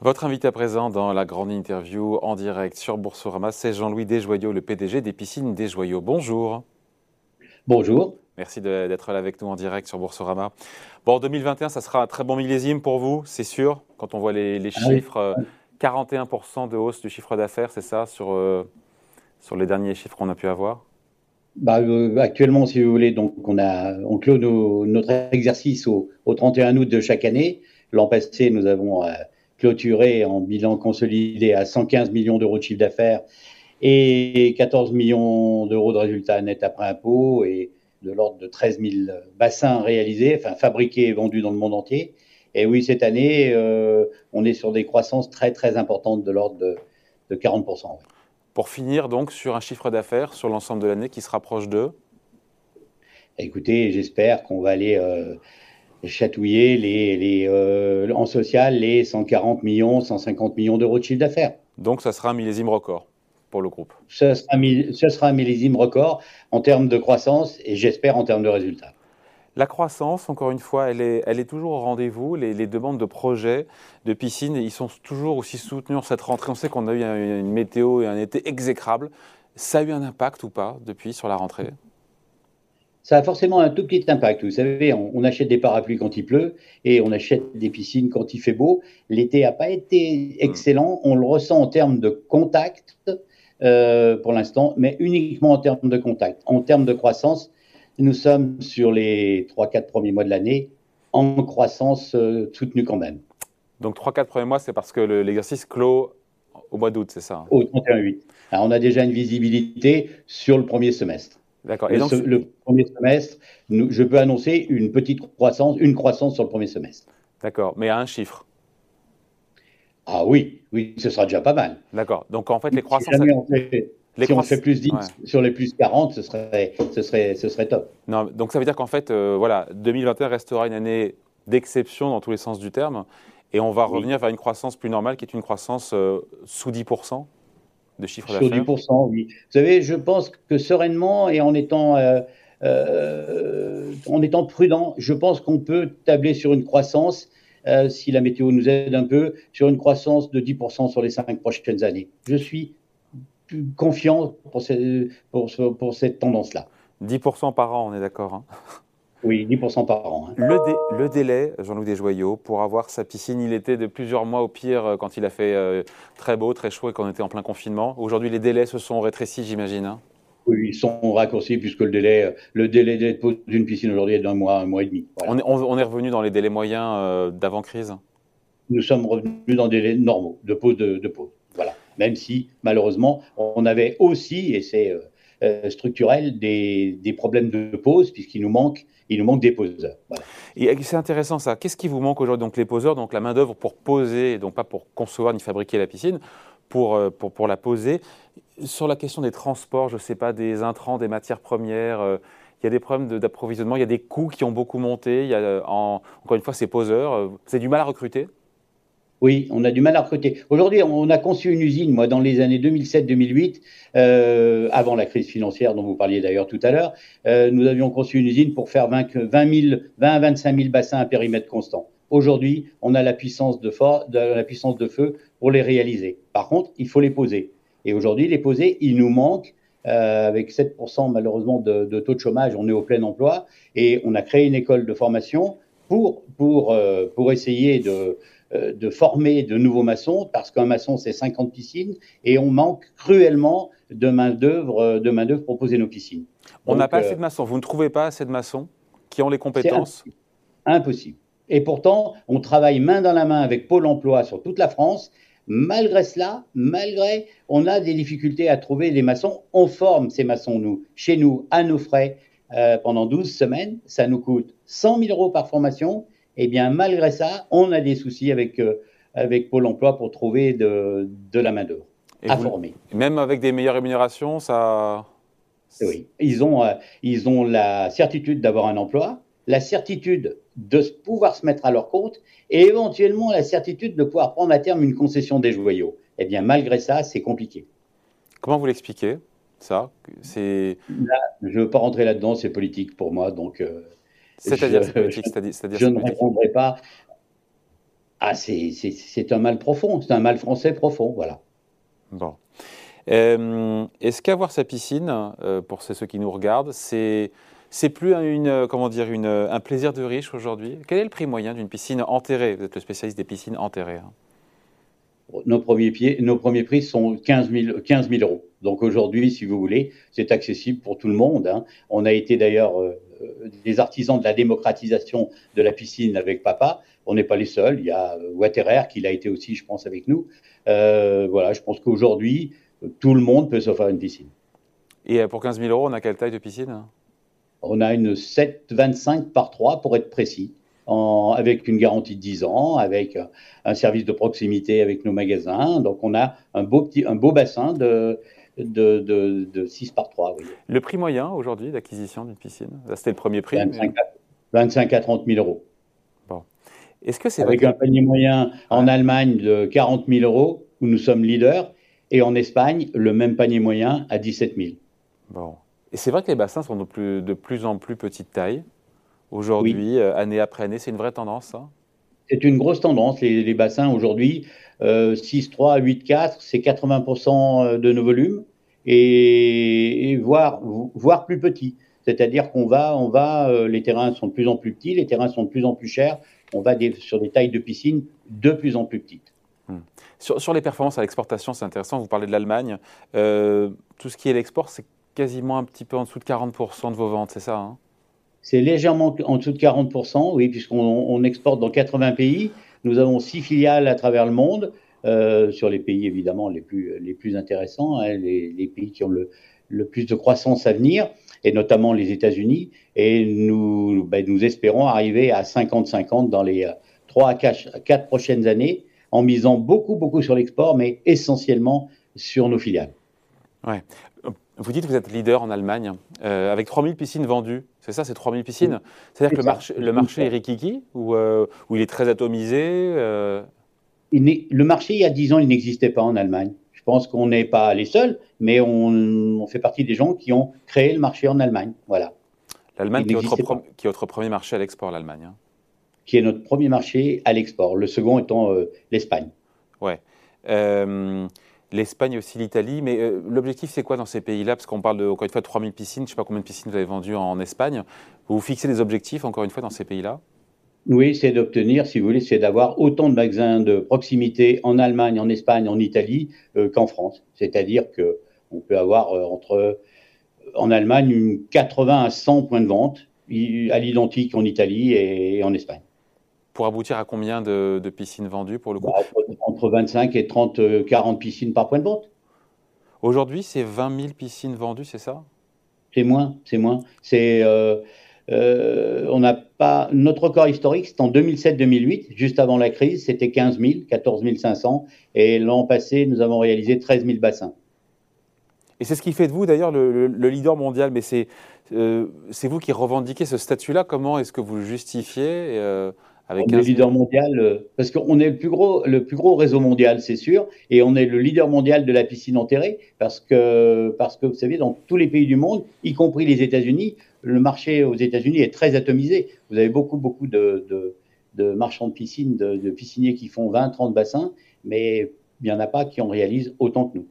Votre invité à présent dans la grande interview en direct sur Boursorama, c'est Jean-Louis Desjoyaux, le PDG des piscines Desjoyaux. Bonjour. Bonjour. Merci d'être là avec nous en direct sur Boursorama. Bon, 2021, ça sera un très bon millésime pour vous, c'est sûr, quand on voit les, ah chiffres. 41% de hausse du chiffre d'affaires, c'est ça, sur, euh, sur les derniers chiffres qu'on a pu avoir? Bah, euh, Actuellement, si vous voulez, donc on, a, on clôt notre exercice au, 31 août de chaque année. L'an passé, nous avons euh, clôturé en bilan consolidé à 115 millions d'euros de chiffre d'affaires et 14 millions d'euros de résultats nets après impôts et de l'ordre de 13 000 bassins réalisés, enfin fabriqués et vendus dans le monde entier. Et oui, cette année, euh, on est sur des croissances très très importantes de l'ordre de, 40%. Pour finir donc sur un chiffre d'affaires sur l'ensemble de l'année qui se rapproche de? Écoutez, j'espère qu'on va aller euh, chatouiller les, les euh, en social les 140 millions, 150 millions d'euros de chiffre d'affaires. Donc ça sera un millésime record pour le groupe. Ce sera, ce sera un millésime record en termes de croissance et j'espère en termes de résultats. La croissance, encore une fois, elle est, elle est toujours au rendez-vous. Les, demandes de projets de piscine, ils sont toujours aussi soutenus en cette rentrée. On sait qu'on a eu une météo et un été exécrable. Ça a eu un impact ou pas depuis sur la rentrée? Ça a forcément un tout petit impact. Vous savez, on, achète des parapluies quand il pleut et on achète des piscines quand il fait beau. L'été n'a pas été excellent. On le ressent en termes de contact euh, pour l'instant, mais uniquement en termes de contact. En termes de croissance, nous sommes sur les 3-4 premiers mois de l'année en croissance euh, soutenue quand même. Donc 3-4 premiers mois, c'est parce que l'exercice clôt au mois d'août, c'est ça hein? Au 31-8. On a déjà une visibilité sur le premier semestre. D'accord. Et donc, le premier semestre, je peux annoncer une petite croissance, une croissance sur le premier semestre. D'accord, mais à un chiffre. Ah oui, oui, ce sera déjà pas mal. D'accord. Donc en fait, les croissances. Si, on fait, plus 10 sur les plus 40, ce serait, ce serait, ce serait top. Non, donc ça veut dire qu'en fait, euh, voilà, 2021 restera une année d'exception dans tous les sens du terme, et on va revenir vers une croissance plus normale, qui est une croissance euh, sous 10 de chiffre d'affaires. Sur 10 oui. Vous savez, je pense que sereinement et en étant euh, en étant prudent, je pense qu'on peut tabler sur une croissance euh, si la météo nous aide un peu, sur une croissance de 10% sur les cinq prochaines années. Je suis confiant pour, pour, cette tendance-là. 10% par an, on est d'accord hein Oui, 10% par an. Hein. Le, délai, Jean-Louis Desjoyaux, pour avoir sa piscine, il était de plusieurs mois au pire euh, quand il a fait euh, très beau, très chaud et qu'on était en plein confinement. Aujourd'hui, les délais se sont rétrécis, j'imagine. Hein oui, ils sont raccourcis puisque le délai, le délai de d'une piscine aujourd'hui est d'un mois, un mois et demi. On, est, revenu dans les délais moyens euh, d'avant-crise Nous sommes revenus dans des délais normaux de pause de, pause. Voilà. Même si, malheureusement, on avait aussi, et c'est euh, euh, structurel, des, problèmes de pause puisqu'il nous manque, il nous manque des poseurs. Et c'est intéressant ça. Qu'est-ce qui vous manque aujourd'hui? Donc les poseurs, donc la main-d'œuvre pour poser, donc pas pour concevoir ni fabriquer la piscine, pour, pour, pour la poser sur la question des transports, je ne sais pas, des intrants, des matières premières, euh, il y a des problèmes d'approvisionnement, il y a des coûts qui ont beaucoup monté. Il y a, euh, encore une fois, ces poseurs. Euh, vous avez du mal à recruter? Oui, on a du mal à recruter. Aujourd'hui, on a conçu une usine, moi, dans les années 2007-2008, avant la crise financière dont vous parliez d'ailleurs tout à l'heure. nous avions conçu une usine pour faire 20, 20, 20 à 25 000 bassins à périmètre constant. Aujourd'hui, on a la puissance de, feu pour les réaliser. Par contre, il faut les poser. Et aujourd'hui, les posés, il nous manque, euh, avec 7% malheureusement de, taux de chômage, on est au plein emploi. Et on a créé une école de formation pour, euh, essayer de, euh, de former de nouveaux maçons, parce qu'un maçon, c'est 50 piscines, et on manque cruellement de main-d'œuvre de main pour poser nos piscines. On n'a pas assez de maçons. Vous ne trouvez pas assez de maçons qui ont les compétences? impossible. Et pourtant, on travaille main dans la main avec Pôle emploi sur toute la France Malgré cela, malgré, on a des difficultés à trouver des maçons. On forme ces maçons, nous, chez nous, à nos frais, euh, pendant 12 semaines. Ça nous coûte 100 000 euros par formation. Eh bien, malgré ça, on a des soucis avec, euh, avec Pôle emploi pour trouver de, de la main-d'œuvre à former. Même avec des meilleures rémunérations, ça. Oui, ils ont, euh, ils ont la certitude d'avoir un emploi, la certitude de pouvoir se mettre à leur compte et éventuellement la certitude de pouvoir prendre à terme une concession des joyaux. Eh bien, malgré ça, c'est compliqué. Comment vous l'expliquez, ça? C'est... Je ne veux pas rentrer là-dedans, c'est politique pour moi, donc... Euh, c'est-à-dire, politique, Je ne répondrai pas. Ah, c'est un mal profond, c'est un mal français profond, voilà. Bon. Euh, est-ce qu'avoir sa piscine, euh, pour ceux qui nous regardent, c'est c'est plus une, comment dire, une, un plaisir de riche aujourd'hui? Quel est le prix moyen d'une piscine enterrée? Vous êtes le spécialiste des piscines enterrées. Hein. Nos, premiers pieds, nos premiers prix sont 15 000, 15 000 euros. Donc aujourd'hui, si vous voulez, c'est accessible pour tout le monde. Hein. On a été d'ailleurs euh, des artisans de la démocratisation de la piscine avec papa. On n'est pas les seuls. Il y a Waterer qui l'a été aussi, je pense, avec nous. voilà, je pense qu'aujourd'hui, tout le monde peut s'offrir une piscine. Et pour 15 000 euros, on a quelle taille de piscine On a une 7,25 par 3 pour être précis, avec une garantie de 10 ans, avec un service de proximité avec nos magasins. Donc on a un beau, petit, un beau bassin de, de, 6 par 3. Le prix moyen aujourd'hui d'acquisition d'une piscine C'était le premier prix 25, à 30 000 euros. Bon. Est-ce que c'est Avec un panier moyen en Allemagne de 40 000 euros, où nous sommes leaders, et en Espagne, le même panier moyen à 17 000. Bon. Et c'est vrai que les bassins sont de plus, de plus en plus petite taille aujourd'hui, euh, année après année. C'est une vraie tendance, ça C'est une grosse tendance. Les, bassins aujourd'hui, 6,3 8,4, c'est 80% euh, de nos volumes et, voire, voire plus petits. C'est-à-dire qu'on va, on va, euh, les terrains sont de plus en plus petits, les terrains sont de plus en plus chers. On va sur des tailles de piscine de plus en plus petites. Hmm. Sur, les performances à l'exportation, c'est intéressant. Vous parlez de l'Allemagne. Euh, tout ce qui est l'export, c'est quasiment un petit peu en dessous de 40% de vos ventes, c'est ça hein? C'est légèrement en dessous de 40%, oui, puisqu'on exporte dans 80 pays. Nous avons six filiales à travers le monde, euh, sur les pays évidemment les plus, les plus intéressants, hein, les, pays qui ont le, le, plus de croissance à venir, et notamment les États-Unis. Et nous, ben, nous espérons arriver à 50-50 dans les 3 à 4 prochaines années en misant beaucoup, beaucoup sur l'export, mais essentiellement sur nos filiales. Ouais. Vous dites que vous êtes leader en Allemagne, euh, avec 3000 piscines vendues. C'est ça, c'est 3000 piscines C'est-à-dire que le marché, le marché est rikiki ou, euh, il est très atomisé euh? Le marché, il y a 10 ans, il n'existait pas en Allemagne. Je pense qu'on n'est pas les seuls, mais on, fait partie des gens qui ont créé le marché en Allemagne. Voilà. L'Allemagne qui, qui, est votre premier marché à l'export, l'Allemagne. Hein qui est notre premier marché à l'export, le second étant euh, l'Espagne. Ouais. Euh, L'Espagne aussi l'Italie, mais euh, l'objectif c'est quoi dans ces pays-là? Parce qu'on parle de, encore une fois de 3000 piscines, je ne sais pas combien de piscines vous avez vendues en, Espagne. Vous fixez des objectifs encore une fois dans ces pays-là? Oui, c'est d'obtenir, si vous voulez, c'est d'avoir autant de magasins de proximité en Allemagne, en Espagne, en Italie qu'en France. C'est-à-dire qu'on peut avoir entre, en Allemagne, une 80 à 100 points de vente à l'identique en Italie et en Espagne pour aboutir à combien de, piscines vendues pour le coup bah, Entre 25 et 30, 40 euh, piscines par point de vente. Aujourd'hui, c'est 20 000 piscines vendues, c'est ça? C'est moins, c'est moins. C'est, euh, euh, on n'a pas notre record historique, c'est en 2007-2008, juste avant la crise, c'était 15 000, 14 500, et l'an passé, nous avons réalisé 13 000 bassins. Et c'est ce qui fait de vous d'ailleurs le, leader mondial, mais c'est c'est vous qui revendiquez ce statut-là. Comment est-ce que vous le justifiez? Avec on est leader mondial euh, parce qu'on est le plus gros, le plus gros réseau mondial, c'est sûr, et on est le leader mondial de la piscine enterrée parce que, parce que vous savez, dans tous les pays du monde, y compris les États-Unis, le marché aux États-Unis est très atomisé. Vous avez beaucoup, beaucoup de, de, de marchands de piscine, de, de, pisciniers qui font 20, 30 bassins, mais il n'y en a pas qui en réalisent autant que nous.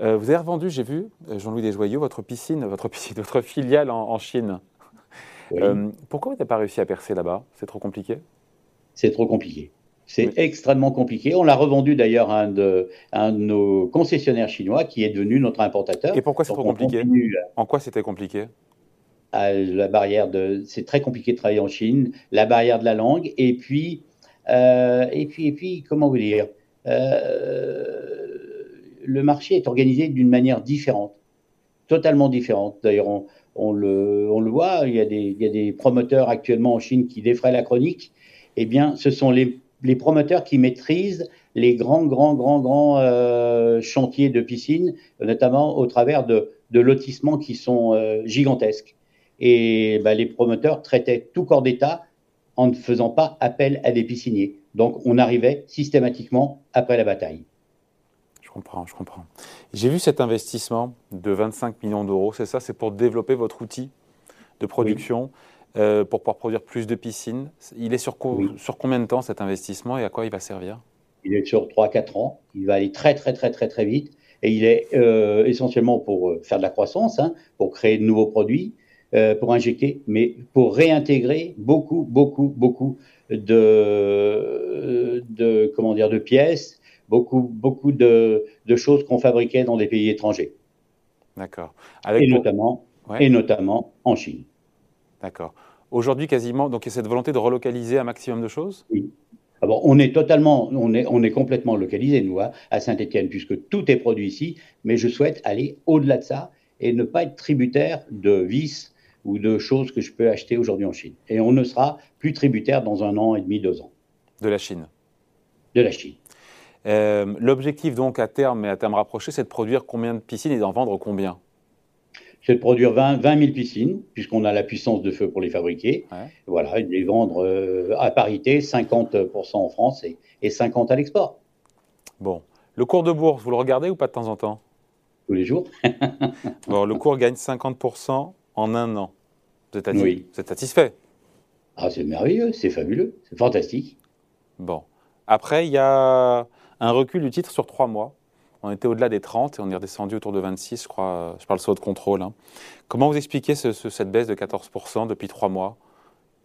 Euh, vous avez revendu, j'ai vu, euh, Jean-Louis Desjoyaux, votre piscine, votre piscine, votre filiale en Chine. Euh, pourquoi vous n'avez pas réussi à percer là-bas? C'est trop compliqué? C'est trop compliqué. C'est extrêmement compliqué. On l'a revendu d'ailleurs à un de, nos concessionnaires chinois qui est devenu notre importateur. Et pourquoi c'est trop compliqué? En quoi c'était compliqué? la barrière de, c'est très compliqué de travailler en Chine, la barrière de la langue, et puis, euh, et puis, et puis, comment vous dire, euh, le marché est organisé d'une manière différente, totalement différente. D'ailleurs, on, le, voit, il y, a des, promoteurs actuellement en Chine qui défraient la chronique. Eh bien, ce sont les, promoteurs qui maîtrisent les grands, grands, grands, grands euh, chantiers de piscine, notamment au travers de, de lotissements qui sont euh, gigantesques. Et bah, les promoteurs traitaient tout corps d'État en ne faisant pas appel à des pisciniers. Donc, on arrivait systématiquement après la bataille. Je comprends, je comprends. J'ai vu cet investissement de 25 millions d'euros, c'est ça, c'est pour développer votre outil de production. pour pouvoir produire plus de piscines. Il est sur, sur combien de temps cet investissement et à quoi il va servir? Il est sur 3-4 ans. Il va aller très très très très très vite. Et il est essentiellement pour faire de la croissance, hein, pour créer de nouveaux produits, pour injecter, mais pour réintégrer beaucoup, beaucoup, beaucoup de, de comment dire, de pièces, beaucoup, beaucoup de, de choses qu'on fabriquait dans des pays étrangers. D'accord. Et, notamment, et notamment en Chine. D'accord. Aujourd'hui, quasiment, donc il y a cette volonté de relocaliser un maximum de choses? Oui. Alors, on est totalement, on est, on est complètement localisé, nous, hein, à Saint-Etienne, puisque tout est produit ici, mais je souhaite aller au-delà de ça et ne pas être tributaire de vis ou de choses que je peux acheter aujourd'hui en Chine. Et on ne sera plus tributaire dans un an et demi, deux ans. De la Chine? De la Chine. Euh, l'objectif donc à terme et à terme rapproché, c'est de produire combien de piscines et d'en vendre combien? C'est de produire 20, 20 000 piscines, puisqu'on a la puissance de feu pour les fabriquer. Voilà, et de les vendre euh, à parité, 50% en France et, et 50% à l'export. Bon. Le cours de bourse, vous le regardez ou pas de temps en temps? Tous les jours. bon, le cours gagne 50% en un an. Vous êtes, oui. vous êtes satisfait? Ah, c'est merveilleux, c'est fabuleux, c'est fantastique. Bon. Après, il y a un recul du titre sur trois mois. On était au-delà des 30 et on est redescendu autour de 26, je crois. Je parle sur de contrôle. Hein. Comment vous expliquez cette baisse de 14% depuis trois mois?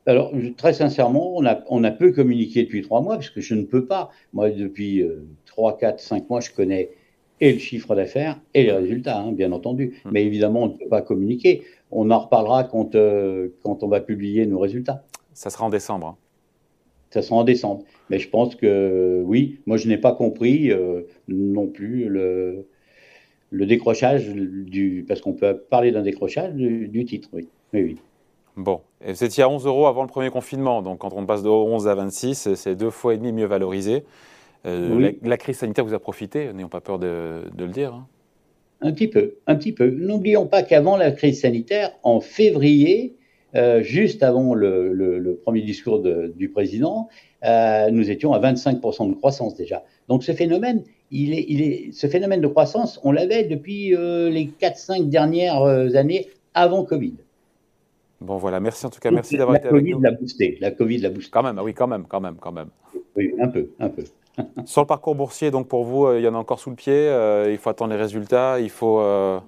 Alors, très sincèrement, on a, on a peu communiqué depuis trois mois, parce que je ne peux pas. Moi, depuis euh, trois, quatre, cinq mois, je connais et le chiffre d'affaires et les résultats, hein, bien entendu. Hum. Mais évidemment, on ne peut pas communiquer. On en reparlera quand, euh, quand on va publier nos résultats. Ça sera en décembre. Ça sera en décembre. Mais je pense que oui, moi je n'ai pas compris euh, non plus le, le décrochage du. Parce qu'on peut parler d'un décrochage du, titre, oui. oui, Bon, vous étiez à 11 euros avant le premier confinement, donc quand on passe de 11 à 26, c'est deux fois et demi mieux valorisé. Euh, la, crise sanitaire vous a profité, n'ayons pas peur de, le dire. Hein. Un petit peu, un petit peu. N'oublions pas qu'avant la crise sanitaire, en février, euh, juste avant le, premier discours du président, euh, nous étions à 25% de croissance déjà. Donc ce phénomène, il est, il est, ce phénomène de croissance, on l'avait depuis les 4-5 dernières années avant Covid. Bon voilà, merci en tout cas, merci d'avoir été avec nous. La boosté, la Covid l'a boosté. Quand même, ah oui, quand même, quand même, quand même. Oui, un peu, un peu. Sur le parcours boursier, donc pour vous, euh, il y en a encore sous le pied. Euh, il faut attendre les résultats. Il faut. Euh,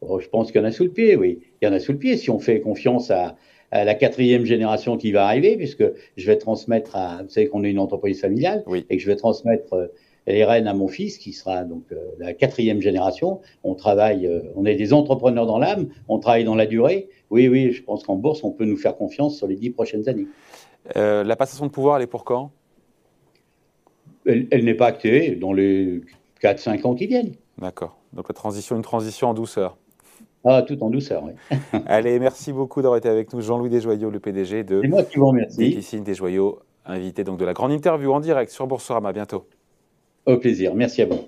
oh, je pense qu'il y en a sous le pied, oui. Il y en a sous le pied si on fait confiance à, la quatrième génération qui va arriver, puisque je vais transmettre à. Vous savez qu'on est une entreprise familiale et que je vais transmettre les rênes à mon fils, qui sera donc la quatrième génération. On travaille, on est des entrepreneurs dans l'âme, on travaille dans la durée. Oui, oui, je pense qu'en bourse, on peut nous faire confiance sur les dix prochaines années. la passation de pouvoir, elle est pour quand? Elle, n'est pas actée dans les 4-5 ans qui viennent. D'accord. Donc la transition, une transition en douceur. Ah, tout en douceur, oui. Allez, merci beaucoup d'avoir été avec nous, Jean-Louis Desjoyaux, le PDG de. C'est moi qui vous remercie. Des Desjoyaux, invité donc de la grande interview en direct sur Boursorama. À bientôt. Au plaisir. Merci à vous.